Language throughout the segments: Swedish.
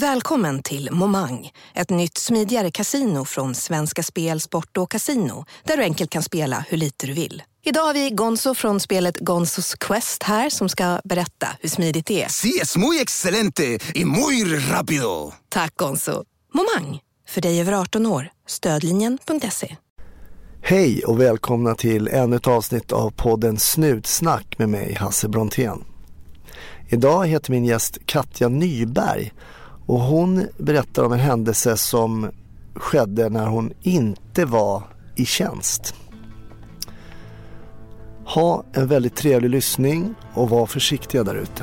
Välkommen till Momang, ett nytt smidigare casino från Svenska Spel, Sport och Casino där du enkelt kan spela hur lite du vill. Idag har vi Gonzo från spelet Gonzos Quest här som ska berätta hur smidigt det är. Sí, es muy excelente y muy rápido. Tack Gonzo. Momang, för dig över 18 år. Stödlinjen.se. Hej och välkomna till ännu ett avsnitt av podden Snutsnack med mig Hasse Brontén. Idag heter min gäst Katja Nyberg och hon berättar om en händelse som skedde när hon inte var i tjänst. Ha en väldigt trevlig lyssning och var försiktiga där ute.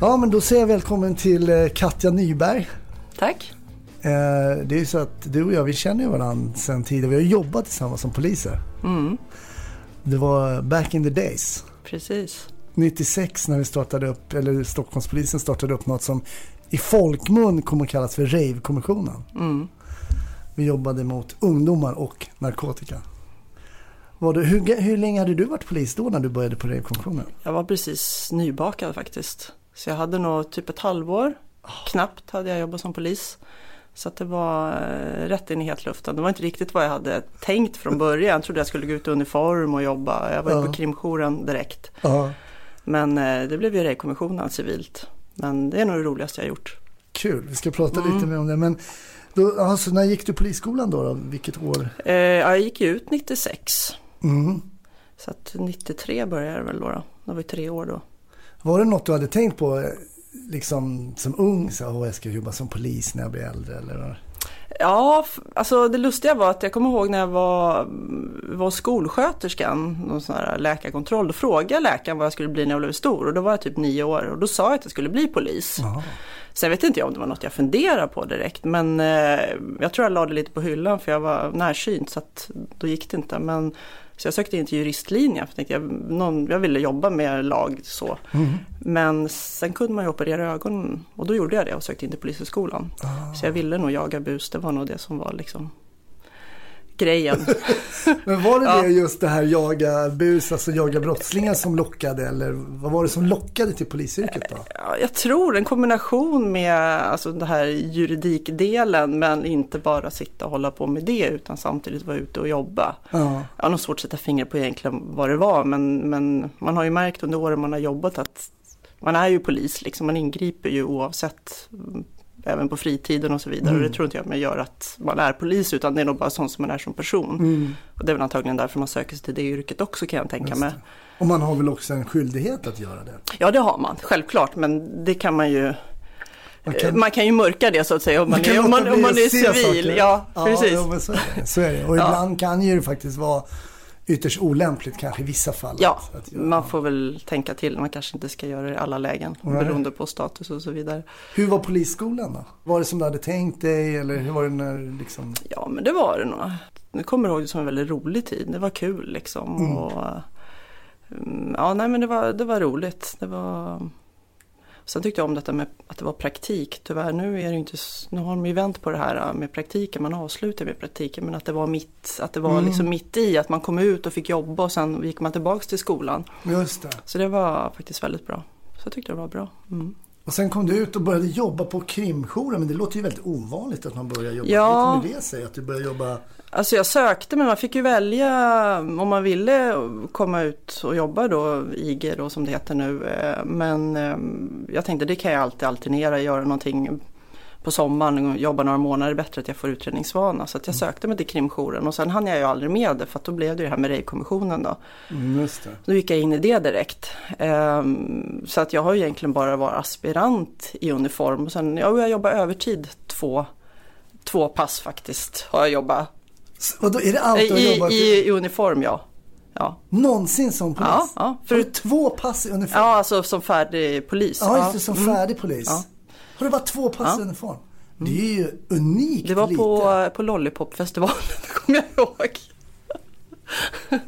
Ja men då säger jag välkommen till eh, Katja Nyberg. Tack. Eh, Det är ju så att du och jag vi känner ju varandra sedan tidigare. Vi har jobbat tillsammans som poliser. Mm, Det var back in the days. precis. 96 när vi startade upp, eller Stockholmspolisen startade upp något som i folkmun kommer att kallas för Rave-kommissionen. Mm. Vi jobbade mot ungdomar och narkotika. Var det, hur, hur länge hade du varit polis då när du började på Rave-kommissionen? Jag var precis nybakad faktiskt. Så jag hade nog typ ett halvår. Knappt hade jag jobbat som polis. Så att det var eh, rätt in i hetluften. Det var inte riktigt vad jag hade tänkt från början. Jag trodde jag skulle gå ut i uniform och jobba. Jag var Ja. på krimjouren direkt. Ja, Men eh, det blev ju Rejkommissionen civilt. Men det är nog det roligaste jag gjort. kul. Vi ska prata Mm. lite mer om det. Men då, alltså, när gick du polisskolan då? då? Vilket år? Eh, jag gick ut 96. Mm. Så att 93 började det väl då. då. Var ju tre år då. Var det något du hade tänkt på eh, liksom som ung? Så, "Åh, jag ska jobba som polis när jag blir äldre. Eller? Ja, alltså det lustiga var att jag kommer ihåg när jag var, var skolsköterskan, någon sån här läkarkontroll, då frågade jag läkaren vad jag skulle bli när jag blev stor och då var jag typ nio år och då sa jag att jag skulle bli polis. Jaha. Sen vet inte jag om det var något jag funderade på direkt men eh, jag tror jag la det lite på hyllan för jag var närsynt så att då gick det inte. Men, så jag sökte in till juristlinjen för jag tänkte jag, någon, jag ville jobba med lag så. Mm. Men sen kunde man ju operera ögonen och då gjorde jag det och sökte in till polishögskolan. Ah. Så jag ville nog jaga bus, det var nog det som var liksom grejen. Men var det Ja. det just det här jaga bus, alltså jaga brottslingar som lockade? Eller vad var det som lockade till polisyrket då? Ja, jag tror en kombination med alltså, den här juridikdelen men inte bara sitta och hålla på med det utan samtidigt vara ute och jobba. Ja. Jag har nog svårt att sätta fingret på egentligen vad det var men, men man har ju märkt under åren man har jobbat att man är ju polis liksom, man ingriper ju oavsett även på fritiden och så vidare. Och det tror inte jag man gör att man är polis utan det är nog bara sånt som man är som person. Mm. Och det är väl antagligen därför man söker sig till det yrket också kan jag tänka mig. Och man har väl också en skyldighet att göra det? Ja det har man, självklart men det kan man ju Man Eh, Man kan ju mörka det så att säga om man, kan är, om man, om man är civil. saker. Ja, precis. Ja, så är det. Så är det. Och Ja. ibland kan ju det faktiskt vara ytterst olämpligt kanske i vissa fall. Ja, att- göra. man får väl tänka till. Man kanske inte ska göra det i alla lägen Nej. beroende på status och så vidare. Hur var polisskolan då? Var det som du hade tänkt dig eller hur var det när liksom? Ja, men det var det nog. Nu kommer jag ihåg det som en väldigt rolig tid. Det var kul liksom. Mm. Och, mm, ja, nej men det var, det var roligt. Det var... Sen tyckte jag om detta med att det var praktik. Tyvärr nu är det inte, nu har de ju vänt på det här äh, med praktiken. Man avslutar med praktiken. Men att det var mitt, att det var Mm. liksom mitt i. Att man kom ut och fick jobba och sen gick man tillbaks till skolan. Just det. Så det var faktiskt väldigt bra. Så jag tyckte det var bra. Mm. Och sen kom du ut och började jobba på krimjouren. Men det låter ju väldigt ovanligt att man börjar jobba. Ja. Hur kommer det sig att du började jobba? Alltså jag sökte men man fick ju välja om man ville komma ut och jobba då, IG då som det heter nu. Eh, Men eh, jag tänkte det kan jag alltid alternera, göra någonting på sommaren och jobba några månader bättre att jag får utredningsvana. Så att jag sökte mig till krimjouren och sen hann jag ju aldrig med det för att då blev det det här med Rejkommissionen då. Mm. Då gick jag in i det direkt. Ehm, Så att jag har ju egentligen bara varit aspirant i uniform. Och sen, ja, jag jobbar övertid två, två pass faktiskt har jag jobbat. Så, vadå, är det allt du har I, jobbat i, I uniform ja. Ja, någonsin som polis? ja, ja. För... För, Har du två pass i uniform? ja alltså som färdig polis. Ja, just det, som Mm. färdig polis. Ja. Har du bara två pass Ja. Uniform? Det är ju unikt Det var lite. på, på Lollipopfestivalen, det kommer jag ihåg.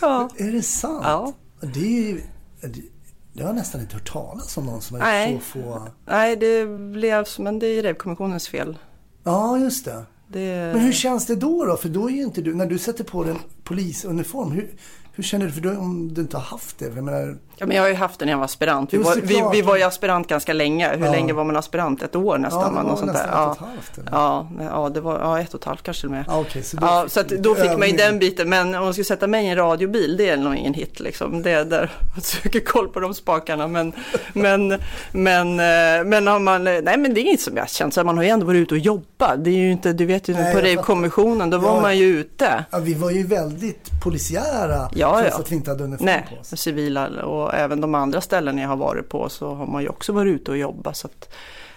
ja. Är det sant? Ja. Det är. Det, det har jag nästan inte hört talas om någon som har Nej. så få... Nej, det blev, men det är Revkommissionens fel. Ja, just det. Det... Men hur känns det då då? För då är ju inte du, när du sätter på dig en polisuniform, hur, hur känner du? För då, om du inte har haft det? Jag menar, Ja, men jag har ju haft den när jag var aspirant. Vi, var, vi, vi var ju aspirant ganska länge. Hur Ja. länge var man aspirant? Ett år nästan? Ja, det va? var Något sånt där. ett och ett halvt, eller? Ja, ja, det var ja, ett och ett halvt kanske till och med. Ja, okej, så då ja, fick så att då fick man ju den biten. Men om man skulle sätta mig i en radiobil, det är nog ingen hit liksom. Det är där man söker koll på de spakarna. Men, men, men, eh, men har man, nej men det är inget som jag känt. Så man har ju ändå varit ute och jobbat. Det är ju inte, du vet ju Nej, på. Rave-kommissionen, då var Ja. man ju ute. Ja, vi var ju väldigt polisiära Ja, trots ja. att vi inte hade uniform Nej, på oss. civila och även de andra ställen jag har varit på så har man ju också varit ute och jobbat. Så att,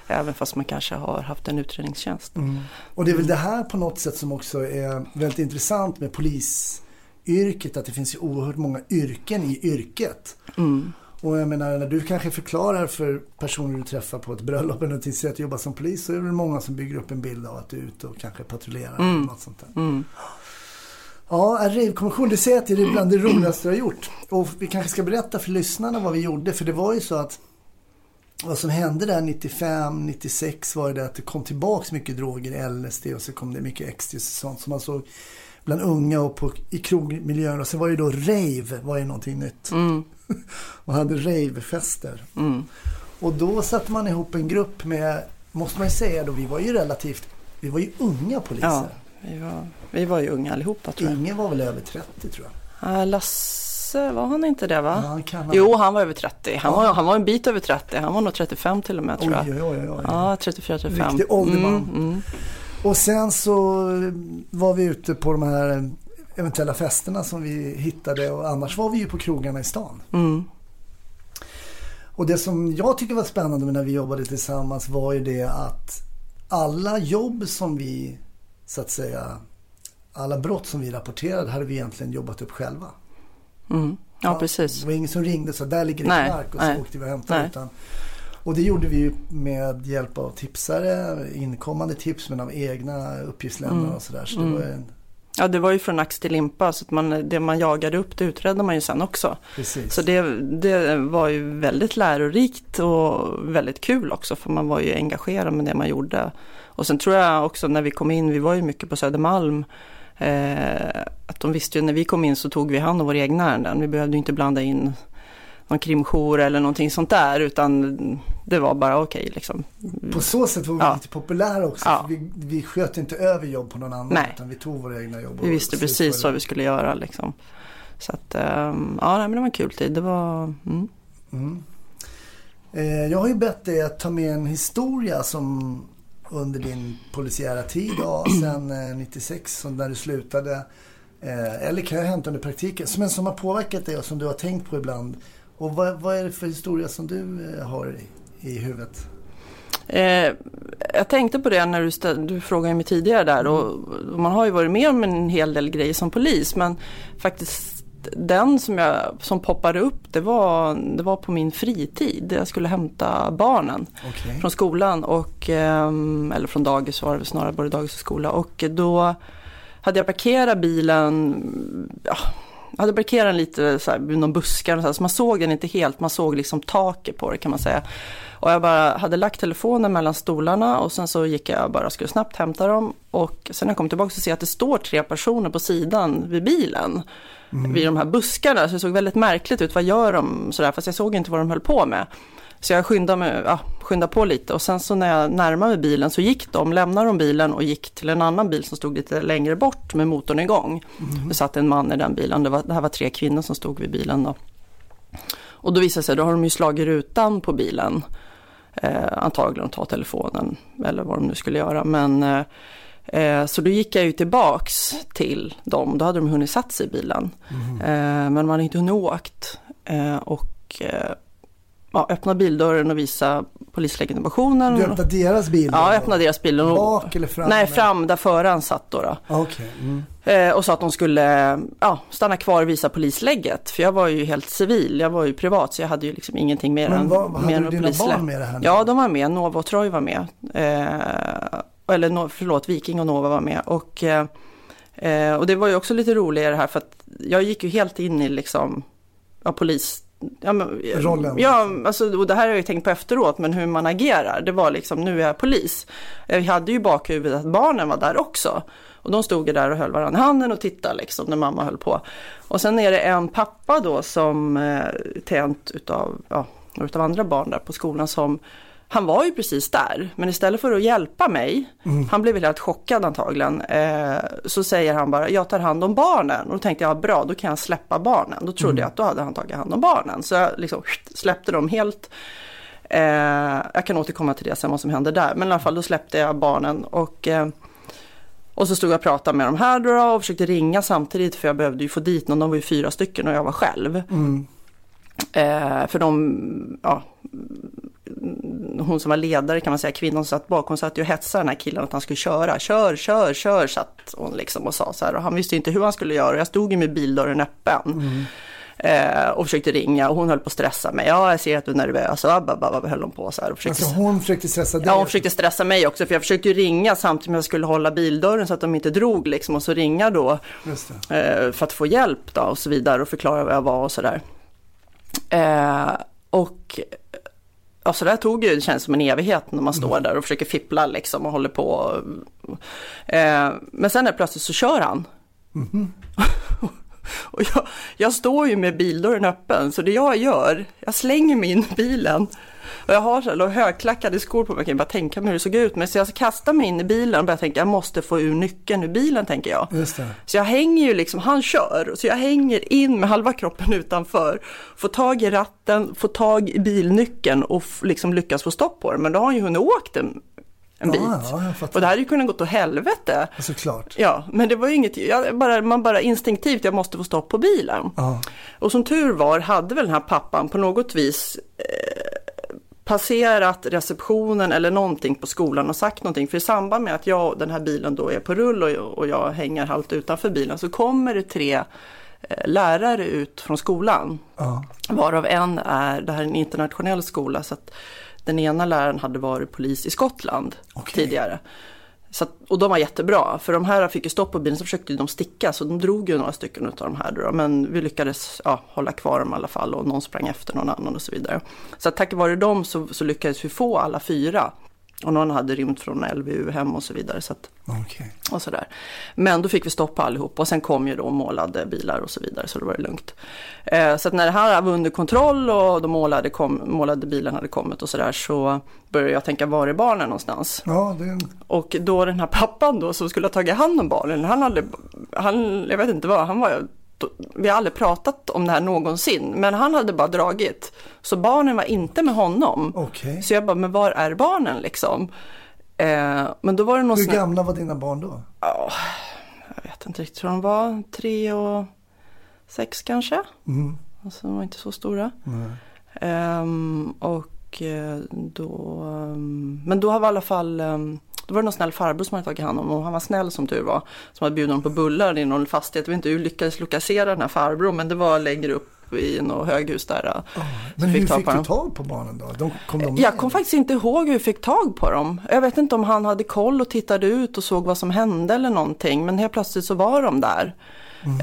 även fast man kanske har haft en utredningstjänst. Mm. Och det är väl det här på något sätt som också är väldigt intressant med polisyrket. Att det finns ju oerhört många yrken i yrket. Mm. Och jag menar när du kanske förklarar för personer du träffar på ett bröllop eller någonting, säger att du jobbar som polis så är det väl många som bygger upp en bild av att du är ute och kanske patrullerar eller något sånt där. Mm. Ja, en rave-kommission, du säger att det är bland det roligaste du har gjort. Och vi kanske ska berätta för lyssnarna vad vi gjorde. För det var ju så att vad som hände där 95, 96 var det att det kom tillbaks mycket droger, LSD och så kom det mycket ecstasy och sånt som man såg bland unga och på, i krogmiljöer. Och så var ju då rave, var ju någonting nytt. Mm. Och hade ravefester. Mm. Och då satte man ihop en grupp med, måste man ju säga då, vi var ju relativt, vi var ju unga poliser. Ja, vi var, vi var ju unga allihopa tror jag. Ingen var väl över 30 tror jag. Lasse, var han inte det va? Ja, han kan ha- Jo, han var över 30. Han, Ja. var, han var en bit över 30. Han var nog 35 till och med tror jag. Oj, oj, oj, oj. Ja, 34-35. Riktig ålderman. Mm, mm. Och sen så var vi ute på de här eventuella festerna som vi hittade och annars var vi ju på krogarna i stan. Mm. Och det som jag tycker var spännande när vi jobbade tillsammans var ju det att alla jobb som vi så att säga alla brott som vi rapporterade hade vi egentligen jobbat upp själva. Mm. Ja, precis. Det var ingen som ringde så där ligger det knark och så nej, åkte vi och hämtade. Utan, och det gjorde vi med hjälp av tipsare, inkommande tips men av egna uppgiftslämnare Mm. och sådär. Så det var en, Ja, det var ju från ax till limpa. Så att man, det man jagade upp, det utredde man ju sen också. precis. Så det, det var ju väldigt lärorikt och väldigt kul också. För man var ju engagerad med det man gjorde. Och sen tror jag också när vi kom in, vi var ju mycket på Södermalm. Eh, att de visste ju när vi kom in så tog vi hand om våra egna ärenden. Vi behövde inte blanda in någon krimjour eller någonting sånt där. Utan det var bara okej liksom. På så sätt var vi Ja. lite populära också. Ja. Vi, vi sköt inte över jobb på någon annan Nej. utan vi tog våra egna jobb. Vi visste precis vad vi skulle göra liksom. Så att, ehm, ja men det var en kul tid. Det var, mm. Mm. Eh, jag har ju bett dig att ta med en historia som under din polisiära tid, ja, sen eh, 96 som när du slutade. Eh, eller kan jag hämta under praktiken, som, som har påverkat dig och som du har tänkt på ibland. Och vad, vad är det för historia som du eh, har i, i huvudet? Eh, jag tänkte på det när du, stä- du frågade mig tidigare där och, och man har ju varit med om en hel del grejer som polis men faktiskt den som, jag, som poppade upp det var, det var på min fritid. Jag skulle hämta barnen Okej. från skolan och, ehm, eller från dagis var det snarare, både dagis och skola och då hade jag parkerat bilen, ja, jag hade parkerat den lite så här, någon buskar, så, här, så man såg den inte helt, man såg liksom taket på det kan man säga. Och jag bara hade lagt telefonen mellan stolarna och sen så gick jag bara, skulle snabbt hämta dem. Och sen när jag kom tillbaka så ser jag att det står tre personer på sidan vid bilen. Vid de här buskarna, så det såg väldigt märkligt ut, vad gör de sådär, fast jag såg inte vad de höll på med. Så jag skyndade, mig, ja, skyndade på lite och sen så när jag närmade mig bilen så gick de, lämnade de bilen och gick till en annan bil som stod lite längre bort med motorn igång. Det satt en man i den bilen, det, var, det här var tre kvinnor som stod vid bilen då. Och då visade det sig, då har de ju slagit rutan på bilen. Eh, antagligen ta telefonen eller vad de nu skulle göra. Men, eh, eh, så då gick jag ju tillbaks till dem, då hade de hunnit satt sig i bilen. Eh, men man hade inte hunnit åkt. Eh, och eh, ja, öppna bildörren och visa polislegitimationen. Du öppnade deras bil? Ja, jag öppnade deras bil. Och, Bak eller fram? Nej, fram där föraren satt då. då. Ah, Okej. Mm. Eh, och sa att de skulle ja, stanna kvar och visa polislägget. För jag var ju helt civil, jag var ju privat så jag hade ju liksom ingenting mer Men än vad, hade mer du dina barn med det här? nu? Ja, de var med. Nova och Troy var med. Eh, eller no, förlåt, Viking och Nova var med. Och, eh, eh, och det var ju också lite roligare här för att jag gick ju helt in i liksom, ja, polis, ja, men, Rollen. Ja, alltså, och det här har jag tänkt på efteråt, men hur man agerar. Det var liksom, nu är jag polis. Jag hade ju bakhuvudet att barnen var där också. Och de stod ju där och höll varandra i handen och tittade liksom när mamma höll på. Och sen är det en pappa då som eh, tänt utav, ja, utav andra barn där på skolan som han var ju precis där, men istället för att hjälpa mig, Mm. han blev helt chockad antagligen, eh, så säger han bara jag tar hand om barnen. Och då tänkte jag bra, då kan jag släppa barnen. Då trodde Mm. jag att då hade han tagit hand om barnen. Så jag liksom släppte dem helt. Eh, jag kan återkomma till det sen vad som hände där, men i alla fall då släppte jag barnen och eh, och så stod jag och pratade med de här då och försökte ringa samtidigt för jag behövde ju få dit någon, de var ju fyra stycken och jag var själv. Mm. Eh, för de, ja, hon som var ledare kan man säga, kvinnan som satt bakom, satt ju och hetsade den här killen att han skulle köra. Kör, kör, kör, satt hon liksom och sa så här. Och han visste inte hur han skulle göra. Jag stod ju med bildörren öppen. Eh, och försökte ringa och hon höll på att stressa mig. Ja, jag ser att du är nervös. Och abba, abba, höll hon på så här. Och försökte... Alltså hon försökte stressa dig? Ja, hon försökte stressa mig också för jag försökte ju ringa samtidigt som jag skulle hålla bildörren så att de inte drog liksom och så ringa då eh, för att få hjälp då och så vidare och förklara vad jag var och sådär. Eh, och ja, så där tog ju, det känns som en evighet när man står där och försöker fippla liksom och håller på. Eh, men sen är plötsligt så kör han. och jag, jag står ju med bildörren öppen så det jag gör, jag slänger mig in i bilen. Och jag har så här högklackade skor på mig, jag kan bara tänka mig hur det såg ut. Men så jag kastar mig in i bilen och börjar tänka, jag måste få ur nyckeln ur bilen tänker jag. Så jag hänger ju liksom, han kör, så jag hänger in med halva kroppen utanför. Får tag i ratten, får tag i bilnyckeln och liksom lyckas få stopp på den. Men då har han ju hunnit åkt en, en Ja, bit. ja, och det hade ju kunnat gått åt helvete. Såklart. Ja, men det var ju inget, jag bara, man bara instinktivt, jag måste få stopp på bilen. Ja. Och som tur var hade väl den här pappan på något vis eh, passerat receptionen eller någonting på skolan och sagt någonting. För i samband med att jag den här bilen då är på rull och, och jag hänger halvt utanför bilen så kommer det tre eh, lärare ut från skolan. Ja. Varav en är, det här är en internationell skola så att den ena läraren hade varit polis i Skottland Okej. tidigare. Så att, och de var jättebra, för de här fick ju stopp på bilen så försökte de sticka så de drog ju några stycken av de här då, men vi lyckades ja, hålla kvar dem i alla fall och någon sprang efter någon annan och så vidare. Så att tack vare dem så, så lyckades vi få alla fyra. Och någon hade rymt från LVU hem och så vidare. Så att, Okej. och sådär. Men då fick vi stopp på allihop och sen kom ju då målade bilar och så vidare så då var det lugnt. Eh, så att när det här var under kontroll och de målade, kom, målade bilen hade kommit och sådär så började jag tänka var är barnen någonstans? Ja, det. Och då den här pappan då som skulle ha tagit hand om barnen, han hade, han, jag vet inte vad, han var, vi har aldrig pratat om det här någonsin, men han hade bara dragit. Så barnen var inte med honom. Okej. Så jag bara, men var är barnen liksom? Eh, men då var det någon Hur här- gamla var dina barn då? Ja, jag vet inte riktigt, tror de var tre och sex kanske. Mm. Alltså de var inte så stora. Nej. Ehm, och eh, då, ehm, men då var i alla fall, ehm, då var det någon snäll farbror som hade tagit hand om och han var snäll som tur var. Som hade bjudit honom på bullar i någon fastighet. Jag vet inte hur lyckades lokalisera den här farbrorn men det var längre upp i något höghus där. eh, Men fick hur fick på du tag på barnen då? De, kom de Jag med? kom faktiskt inte ihåg hur vi fick tag på dem. Jag vet inte om han hade koll och tittade ut och såg vad som hände eller någonting. Men helt plötsligt så var de där.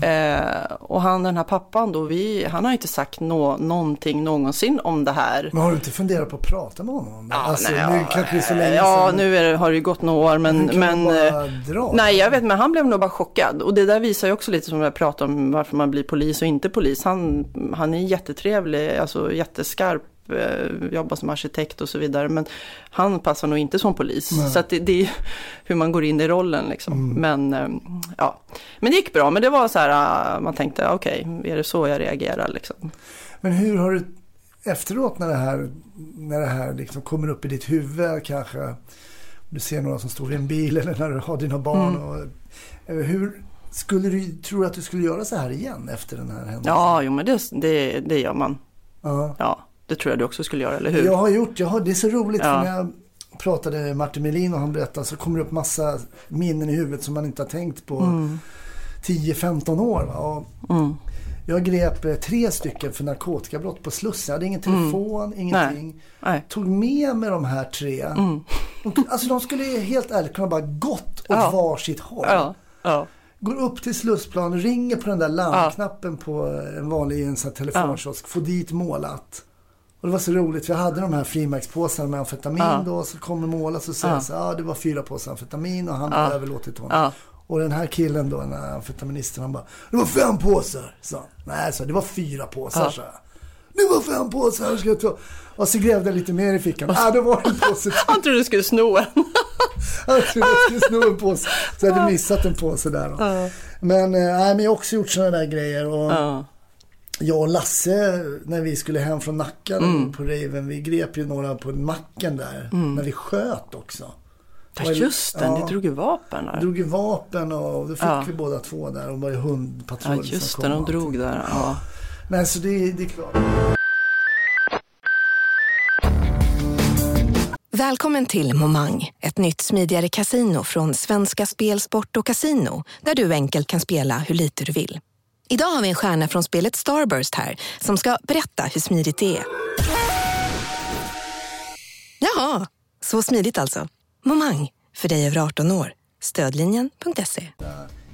Eh, och han den här pappan då, vi, han har inte sagt nå, någonting någonsin om det här. Men har du inte funderat på att prata med honom om det? alltså, nej, nu ja, kanske så länge Ja, sedan. nu det, har det ju gått några år men... Men eh, dra? Nej, jag vet, men han blev nog bara chockad. Och det där visar ju också lite som jag pratade om varför man blir polis och inte polis. Han, han är jättetrevlig, alltså jätteskarp, eh, jobbar som arkitekt och så vidare. Men han passar nog inte som polis. Nej. Så det, det är hur man går in i rollen liksom. Mm. Men, eh, ja. men det gick bra. Men det var så här, eh, man tänkte okej, är det så jag reagerar liksom? Men hur har du efteråt när det här, när det här liksom kommer upp i ditt huvud kanske? Du ser några som står i en bil eller när du har dina barn. Mm. Och, eh, hur skulle du, tror du att du skulle göra så här igen efter den här händelsen? Ja, jo men det, det, det gör man. ja. Ja, det tror jag du också skulle göra, eller hur? Jag har gjort, jag har, det är så roligt Ja. för när jag pratade med Martin Melin och han berättade så kommer det upp massa minnen i huvudet som man inte har tänkt på 10-15 år. Mm. jag grep eh, tre stycken för narkotikabrott på Slussen. Jag hade ingen telefon, ingenting. Nej. Tog med mig de här tre. Mm. De, alltså de skulle helt ärligt kunna bara gått åt Ja. varsitt håll. Ja, ja. går upp till Slussplan, ringer på den där larmknappen på en vanlig en sån här telefonkiosk, får dit målat. Och det var så roligt, för jag hade de här frimärkspåsarna med amfetamin Ja. då. Så kommer målat och säger Ja. så ja ah, det var fyra påsar amfetamin och han Ja. hade överlåtit honom. Ja. Och den här killen då, den här amfetaministen, han bara Det var fem påsar, sa han. Nej, så det var fyra påsar, Ja. sa jag. Det var fem påsar, ska jag ta. Och så grävde jag lite mer i fickan. Ah, det var en påse. Han trodde du skulle sno en. Jag trodde jag skulle sno en påse. Så jag hade missat en påse där. Då. Men, nej, men jag har också gjort sådana där grejer. Och. Jag och Lasse, när vi skulle hem från Nacka Mm. på Raven, vi grep ju några på macken där. När vi sköt också. Ja, just det, Ja. ni drog ju vapen där. Drog ju vapen och då fick Ja. vi båda två där och var ju hundpatrull Ja, just som det, kom de drog där. Ja. Nej, så det, det är klart. Välkommen till Momang, ett nytt smidigare casino från Svenska Spel, Sport och Casino där du enkelt kan spela hur lite du vill. Idag har vi en stjärna från spelet Starburst här som ska berätta hur smidigt det är. Jaha, så smidigt alltså. Momang, för dig över 18 år. Stödlinjen.se.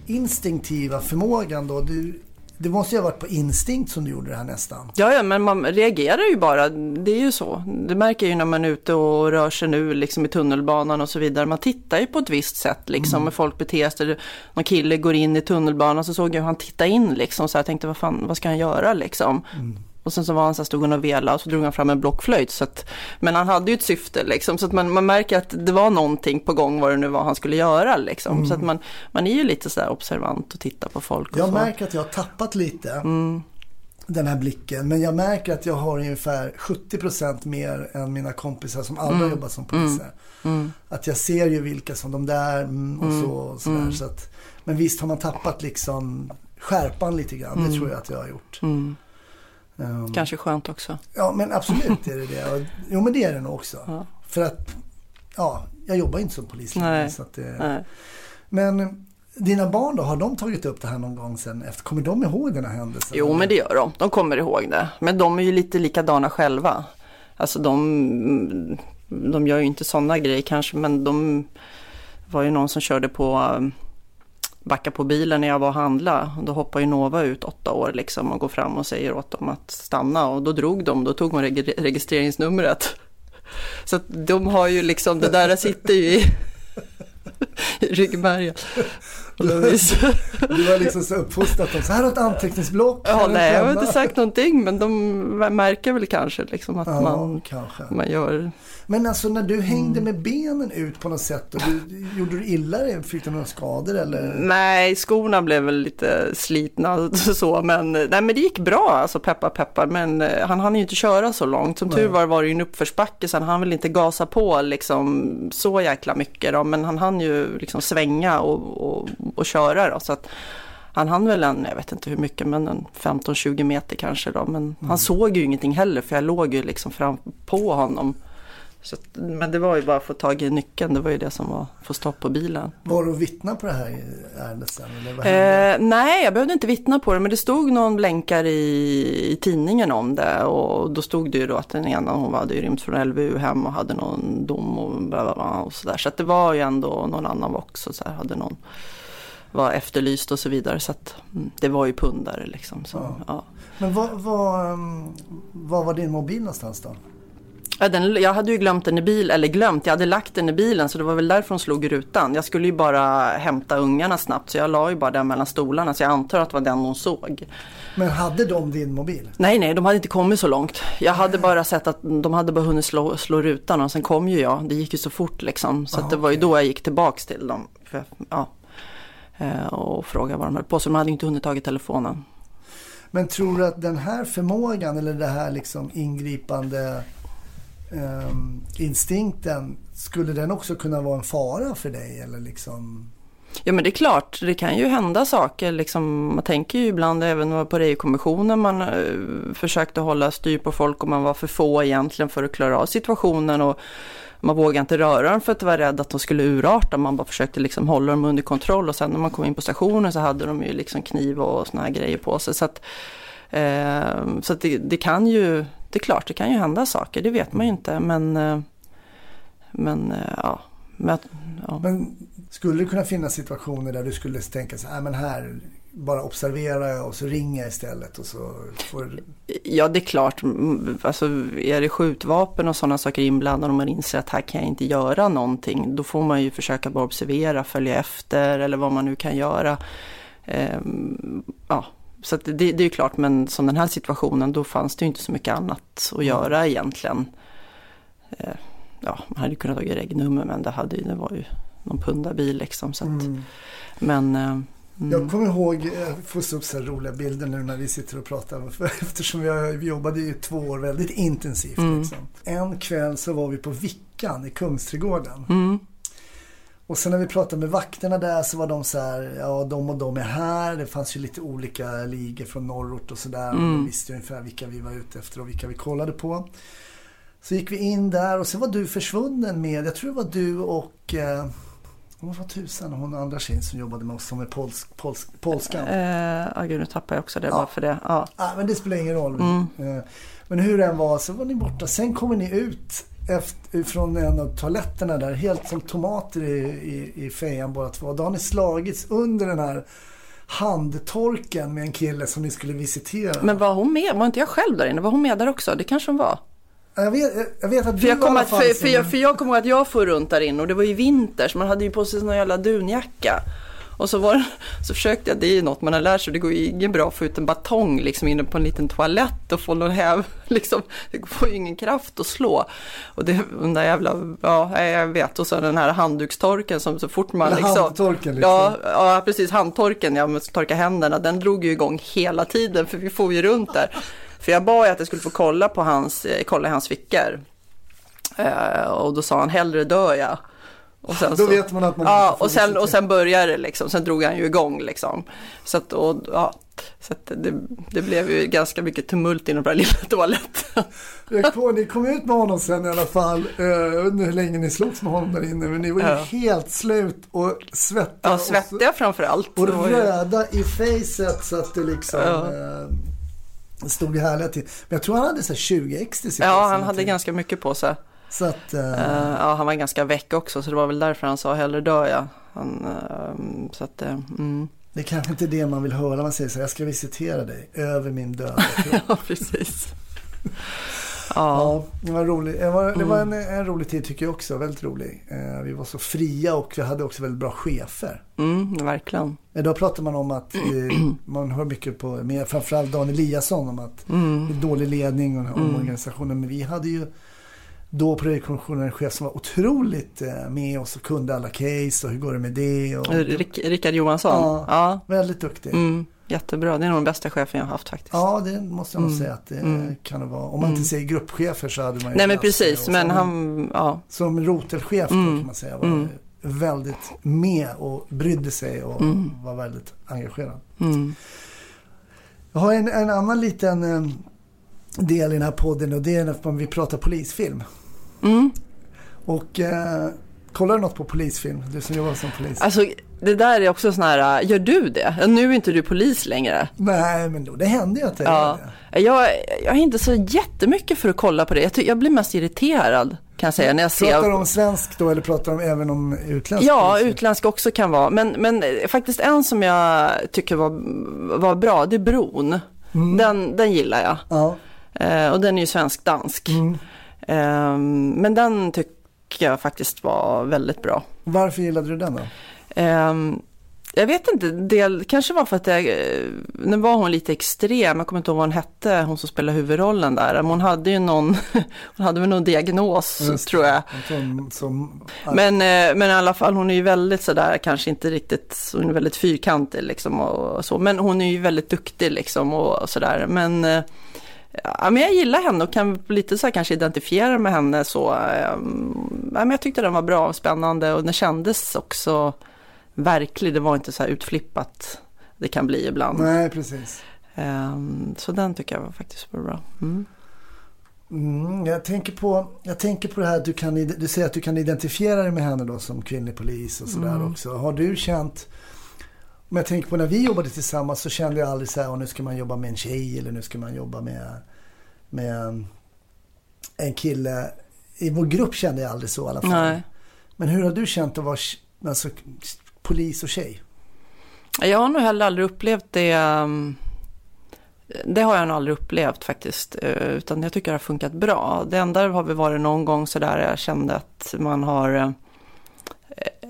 Instinktiva förmågan då. Du, det måste ju ha varit på instinkt som du gjorde det här nästan. Ja, ja, men man reagerar ju bara. Det är ju så. Det märker ju när man är ute och rör sig nu liksom i tunnelbanan och så vidare. Man tittar ju på ett visst sätt liksom. När folk beter sig. Någon kille går in i tunnelbanan så såg jag hur han tittade in liksom. Så jag tänkte, vad fan, vad ska han göra liksom? Och sen så var han så här, stod han och velade och så drog han fram en blockflöjt. Så att, men han hade ju ett syfte liksom. Så att man, man märker att det var någonting på gång vad det nu var han skulle göra liksom. Så att man, man är ju lite så observant och tittar på folk. Och Jag så. märker att jag har tappat lite Mm. den här blicken. Men jag märker att jag har ungefär 70% mer än mina kompisar som aldrig Mm. har jobbat som poliser. Att jag ser ju vilka som de där mm, och så. Och sådär, Mm. så att, men visst har man tappat liksom skärpan lite grann. Mm. Det tror jag att jag har gjort. Um, Kanske skönt också. Ja men absolut är det det. Jo men det är det nog också. Ja. För att, ja, jag jobbar inte som polis längre, så att det, Nej. Men dina barn då, har de tagit upp det här någon gång sen? Efter, kommer de ihåg den här händelsen? Jo, men det gör de. De kommer ihåg det. Men de är ju lite likadana själva. Alltså de, de gör ju inte sådana grejer kanske, men de var ju någon som körde på backa på bilen när jag var och handla. Då hoppar ju Nova ut åtta år liksom och går fram och säger åt dem att stanna och då drog de, då tog hon reg- registreringsnumret. Så att de har ju liksom, det där sitter ju i, i ryggmärgen. Du har liksom så uppfostrat dem. Så här har ett anteckningsblock. Ja, nej, jag har inte sagt någonting, men de märker väl kanske liksom att Ja, man, kanske. man gör... Men alltså när du hängde Mm. med benen ut på något sätt. Och du, gjorde du illa dig? Fick du några skador eller? Nej, skorna blev väl lite slitna så, men, nej, men det gick bra, alltså peppar peppar. Men eh, han hann ju inte köra så långt. Som tur Nej. var var det ju en uppförsbacke, så han hann väl inte gasa på liksom så jäkla mycket då. Men han hann ju liksom svänga och, och, och köra då. Så att, han hann väl en, jag vet inte hur mycket, men en 15-20 meter kanske då. Men Mm. han såg ju ingenting heller för jag låg ju liksom fram på honom. Så, att- men det var ju bara att få tag i nyckeln, det var ju det som var få stopp på bilen. Var du vittna på det här ärendet sen? Eh, nej, jag behövde inte vittna på det, men det stod någon blänkare i, i tidningen om det och då stod det ju då att den ena hon hade ju rymt från LVU hem och hade någon dom och bla bla och sådär. Så att det var ju ändå någon annan var också så här, hade någon var efterlyst och så vidare. Så att mm, det var ju pundare liksom. Så, Ja. ja. Men vad, vad, um, vad var din mobil någonstans då? Ja, den, jag hade ju glömt den i bil, eller glömt, jag hade lagt den i bilen så det var väl därför hon slog i rutan. Jag skulle ju bara hämta ungarna snabbt så jag la ju bara den mellan stolarna så jag antar att det var den hon såg. Men hade de din mobil? Nej, nej, de hade inte kommit så långt. Jag hade bara sett att de hade bara hunnit slå, slå rutan och sen kom ju jag. Det gick ju så fort liksom. Så att det var ju då jag gick tillbaks till dem. För, ja, eh, och frågade vad de höll på. Så de hade ju inte hunnit tagit telefonen. Men tror du att den här förmågan eller det här liksom ingripande Ehm, instinkten, skulle den också kunna vara en fara för dig? Eller liksom... Ja men det är klart, det kan ju hända saker. Liksom, man tänker ju ibland även på EU-kommissionen man eh, försökte hålla styr på folk och man var för få egentligen för att klara av situationen. Och man vågade inte röra dem för att vara rädd att de skulle urarta. Man bara försökte liksom hålla dem under kontroll och sen när man kom in på stationen så hade de ju liksom kniv och såna här grejer på sig. Så att, eh, så att det, det kan ju, det är klart det kan ju hända saker, det vet man ju inte. Men, eh, men eh, ja. Men, ja. Men Skulle det kunna finnas situationer där du skulle tänka så här, men här, bara observera och så ringer jag istället och så får... Ja, det är klart. Alltså, är det skjutvapen och sådana saker inblandade och man inser att här kan jag inte göra någonting. Då får man ju försöka bara observera, följa efter eller vad man nu kan göra. Ehm, ja, så det, det är ju klart, men som den här situationen, då fanns det ju inte så mycket annat att göra egentligen. Eh, ja, man hade ju kunnat ta regnummer, men det, hade, ju- det var ju någon pundarbil liksom. Så att, Mm. Men eh, Jag kommer ihåg, jag får så upp så roliga bilder nu när vi sitter och pratar. För eftersom har, vi jobbade i två år väldigt intensivt. Mm. Liksom. En kväll så var vi på Vickan i Kungsträdgården. mm, Och sen när vi pratade med vakterna där så var de så här, ja de och de är här. Det fanns ju lite olika ligor från norrort och sådär. Mm. De visste ju ungefär vilka vi var ute efter och vilka vi kollade på. Så gick vi in där och sen var du försvunnen med, jag tror det var du och eh, var tusan hon andra tjejen som jobbade med oss som är polsk, polsk, polskan. eh, ja, gud, nu tappar jag också det Ja. bara för det. Ja. Ah, men det spelar ingen roll. Mm. Eh, Men hur det än var så var ni borta. Sen kommer ni ut efter, från en av toaletterna där helt som tomater i, i, i fejan båda två. Då har ni slagits under den här handtorken med en kille som ni skulle visitera. Men var hon med? Var inte jag själv där inne? Var hon med där också? Det kanske hon var. jag, vet, jag vet att För du jag, i kommer alla att, för, för, jag, för jag kommer ihåg att jag får runt där inne och det var ju vinter så man hade ju på sig sån jävla dunjacka. Och så, var, så försökte jag, det är ju något man har lärt sig, det går ju ingen bra att få ut en batong liksom inne på en liten toalett och få någon häv, liksom, det får ju ingen kraft att slå. Och det, den där jävla, ja jag vet, och så den här handdukstorken som så fort man liksom. handtorken, liksom. Ja, ja precis, handtorken, ja, att torka händerna, den drog ju igång hela tiden för vi får ju runt där. För jag bad ju att jag skulle få kolla på hans, kolla i hans fickor. Eh, och då sa han hellre dör jag. Och sen Då så, vet man att man Ja, och sen, och sen började det liksom. Sen drog han ju igång liksom. Så att, och, ja, så det, det blev ju ganska mycket tumult inom den här lilla toaletten. Jag kom, ni kom ut med honom sen i alla fall. Eh, Jag vet inte hur länge ni slogs med honom där inne. Men ni var ju Ja. helt slut och svettiga. Ja, svettiga framför allt. Och röda i facet så att det liksom Ja. eh, stod i härliga till. Men jag tror han hade så här 20 ecstasy på Ja, sig han hade ganska mycket på sig. Så att, Eh, ja, han var ganska väck också, så det var väl därför han sa hellre dör jag. Han, eh, så att, eh, mm. det är kanske inte det man vill höra. Man säger så här, jag ska visitera dig över min döda kropp. Ja, precis. Ja, Ja, det var, roligt. Det var, det var en, Mm. en rolig tid tycker jag också. Väldigt rolig. Eh, vi var så fria och vi hade också väldigt bra chefer. mm, verkligen. Idag pratar man om att eh, man hör mycket på, med framförallt Dan Eliasson om att Mm. det är dålig ledning och här omorganisationen. Men vi hade ju då på Redaktionen en chef som var otroligt eh, med oss och kunde alla case och hur går det med det. Och, Rick, Rickard Johansson. Ja. Ja. Väldigt duktig. Mm, jättebra, det är nog den bästa chefen jag har haft faktiskt. Ja, det måste jag nog Mm. säga att det Mm. kan det vara. Om man inte säger gruppchefer så hade man ju Nej men precis, men han, ja. Som rotelchef Mm. kan man säga var Mm. väldigt med och brydde sig och var väldigt engagerad. Mm. Jag har en, en annan liten eh, del i den här podden och det är när vi pratar polisfilm. Mm. Och eh, kollar du något på polisfilm? Du som jobbar som polis. Alltså det där är också sån här, gör du det? Nu är inte du polis längre. Nej, men då, det händer ju att jag Ja. gör det. Jag, jag är inte så jättemycket för att kolla på det. Jag, jag blir mest irriterad kan jag säga när jag ser. Pratar du om svensk då eller pratar du även om utländsk Ja, polisfilm? utländsk också kan vara. Men, men eh, faktiskt en som jag tycker var, var bra, det är Bron. Den, den gillar jag. Ja. Eh, och den är ju svensk-dansk. Mm. Ehm, men den tycker jag faktiskt var väldigt bra. Varför gillade du den då? Ehm, jag vet inte, det kanske var för att jag, eh, nu var hon lite extrem, jag kommer inte ihåg vad hon hette, hon som spelade huvudrollen där. Men hon hade ju någon, hon hade väl någon diagnos Just tror jag. Som, som, Men, eh, men i alla fall, hon är ju väldigt sådär, kanske inte riktigt, hon är väldigt fyrkantig liksom och så. Men hon är ju väldigt duktig liksom och, och sådär. Men, eh, ja, men jag gillar henne och kan lite så här kanske identifiera med henne så. Eh, ja, men jag tyckte den var bra och spännande och den kändes också verklig. Det var inte så här utflippat det kan bli ibland. nej, precis. Eh, så den tycker jag var faktiskt var bra. Mm. Mm, jag, tänker på, jag tänker på det här att du, kan, du säger att du kan identifiera dig med henne då som kvinnlig polis och sådär Mm. också. Har du känt, om jag tänker på när vi jobbade tillsammans så kände jag aldrig så här, "Åh, nu ska man jobba med en tjej eller nu ska man jobba med, med en kille. I vår grupp kände jag aldrig så i alla fall. Nej. Men hur har du känt att vara alltså, polis och tjej? Jag har nog heller aldrig upplevt det. um, Det har jag nog aldrig upplevt faktiskt. eh, Utan jag tycker det har funkat bra. Det enda har väl varit någon gång sådär jag kände att man har eh,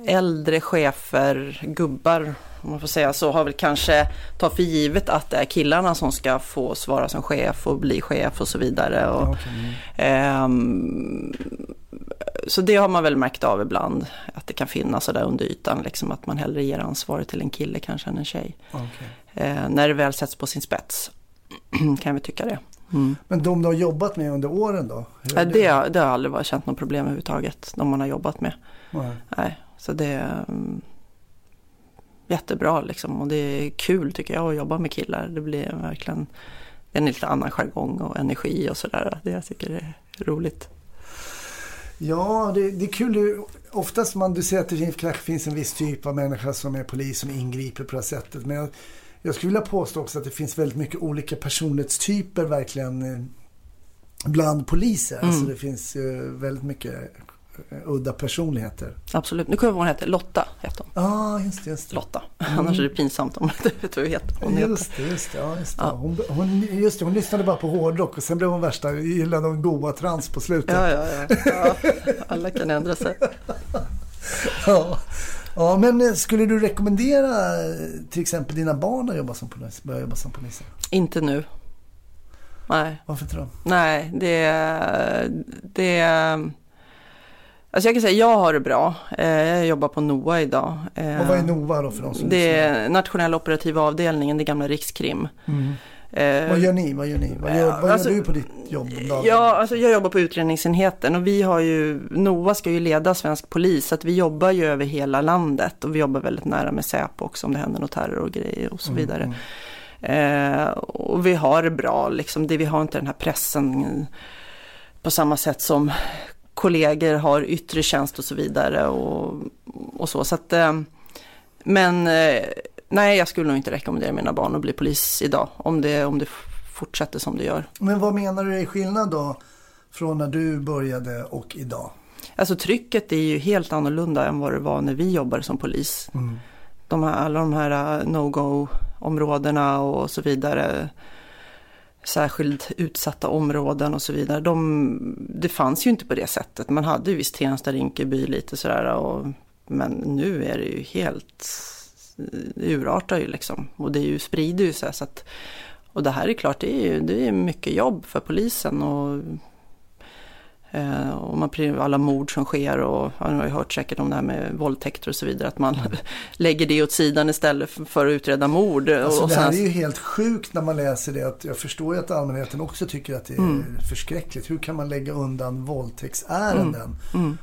äldre chefer, gubbar om man får säga så, har väl kanske tagit för givet att det är killarna som ska få svara som chef och bli chef och så vidare. Och, Okay. Ehm, så det har man väl märkt av ibland, att det kan finnas sådär under ytan, liksom att man hellre ger ansvaret till en kille kanske än en tjej. Okay. Eh, när det väl sätts på sin spets, kan väl tycka det. Mm. Men de du har jobbat med under åren då? Ja, det, det har aldrig varit känt något problem överhuvudtaget, de man har jobbat med. Nej. Nej, så det mm, jättebra liksom och det är kul tycker jag att jobba med killar. Det blir verkligen en lite annan jargong och energi och sådär. Det jag tycker är roligt. Ja, det, det är kul. Det, oftast man, du säger att det finns, kanske finns en viss typ av människa som är polis som ingriper på det här sättet. Men jag, jag skulle vilja påstå också att det finns väldigt mycket olika personlighetstyper verkligen eh, bland poliser. Mm. Alltså det finns ju väldigt mycket eh, udda personligheter. Absolut. Nu kommer jag ihåg vad hon heter. Lotta heter hon. Ja, ah, just det. Just det. Lotta. Annars är det pinsamt om du inte vet vad hon heter. Hon heter. Just det, just det. Ja, just det. Ja. Hon, hon, just det. Hon lyssnade bara på hårdrock och sen blev hon värsta, gillade hon goa trans på slutet. Ja, ja, ja, ja. Alla kan ändra sig. Ja. ja, men eh, skulle du rekommendera eh, till exempel dina barn att jobba som polis, börja jobba som poliser? Inte nu. Nej, Varför inte då? nej, det, det, alltså jag kan säga jag har det bra. Eh, Jag jobbar på NOA idag. Och vad är NOVA då för de som Det är nationella operativa avdelningen, det gamla Rikskrim. Mm. Eh, Vad gör ni? Vad gör ni? Vad gör, vad alltså- gör du på ditt jobb dagen? Ja, alltså jag jobbar på utredningsenheten och vi har ju, NOA ska ju leda svensk polis, så att vi jobbar ju över hela landet och vi jobbar väldigt nära med Säpo också om det händer något terror och grejer och så Mm, vidare. mm. Eh, och vi har det bra, liksom, det, vi har inte den här pressen på samma sätt som kollegor har yttre tjänst och så vidare och, och så. så att, eh, men eh, nej, jag skulle nog inte rekommendera mina barn att bli polis idag om det, om det fortsätter som det gör. Men vad menar du är skillnad då från när du började och idag? Alltså trycket är ju helt annorlunda än vad det var när vi jobbade som polis. Mm. De här, alla de här uh, no-go-områdena och så vidare. Särskilt utsatta områden och så vidare. De, det fanns ju inte på det sättet. Man hade ju visst Tensta, Rinkeby lite sådär. Och, men nu är det ju helt, det urartar ju liksom. Och det är ju, sprider ju sig. Så att, och det här är klart, det är ju det är mycket jobb för polisen. Och och man, alla mord som sker och ja, ni har ju hört säkert om det här med våldtäkter och så vidare. Att man lägger det åt sidan istället för, att utreda mord. Alltså och det här är ju helt sjukt när man läser det. Att jag förstår ju att allmänheten också tycker att det är Mm. förskräckligt. Hur kan man lägga undan våldtäktsärenden? Mm.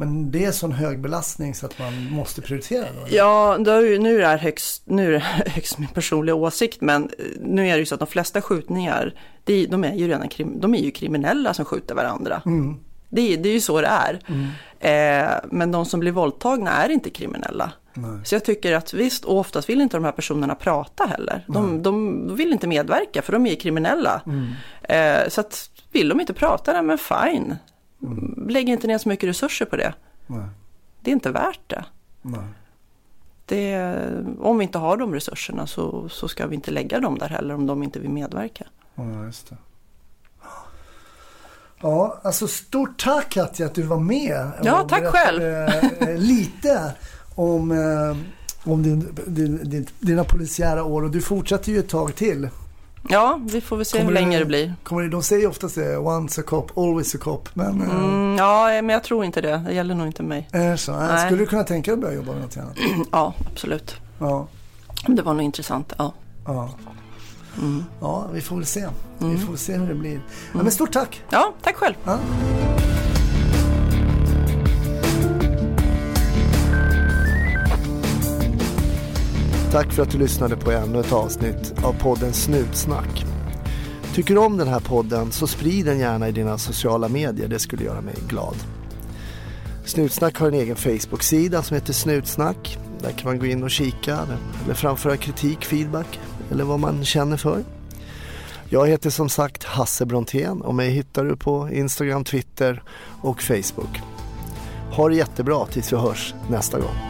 Men det är sån hög belastning så att man måste prioritera då? eller? Ja, då ju, nu är det här högst, nu är det högst min personliga åsikt, men eh, nu är det ju så att de flesta skjutningar, är- de är ju redan krim, de är ju kriminella som skjuter varandra. Mm. Det, är- det är ju så det är. Mm. Eh, men de som blir våldtagna är inte kriminella. Nej. Så jag tycker att visst, och oftast vill inte de här personerna prata heller. De, de, de vill inte medverka för de är kriminella. Mm. Eh, så att vill de inte prata, nej, men fine. Lägg inte ner så mycket resurser på det. Nej. Det är inte värt det. Det om vi inte har de resurserna så, så ska vi inte lägga dem där heller om de inte vill medverka. Ja, just det. Ja, alltså stort tack Katja att du var med. Ja, tack berättade, eh, lite om, eh, om din, din, din, dina polisiära år och du fortsätter ju ett tag till. Ja, vi får väl se Kommer hur länge det- det blir. Kommer, det- de säger oftast det, once a cop, always a cop. Men eh, Mm, ja, men jag tror inte det. Det gäller nog inte mig. är så? Nej. Skulle du kunna tänka dig att börja jobba med något annat? Ja, absolut. Ja, Det var nog intressant. Ja. ja. Mm. ja vi får väl se. Vi får väl se hur det blir. Ja, men stort tack! ja, tack själv. Ja. Tack för att du lyssnade på ännu ett avsnitt av podden Snutsnack. Tycker du om den här podden så sprid den gärna i dina sociala medier, det skulle göra mig glad. Snutsnack har en egen Facebook-sida som heter Snutsnack. Där kan man gå in och kika eller framföra kritik, feedback eller vad man känner för. Jag heter som sagt Hasse Brontén och mig hittar du på Instagram, Twitter och Facebook. Ha det jättebra tills vi hörs nästa gång.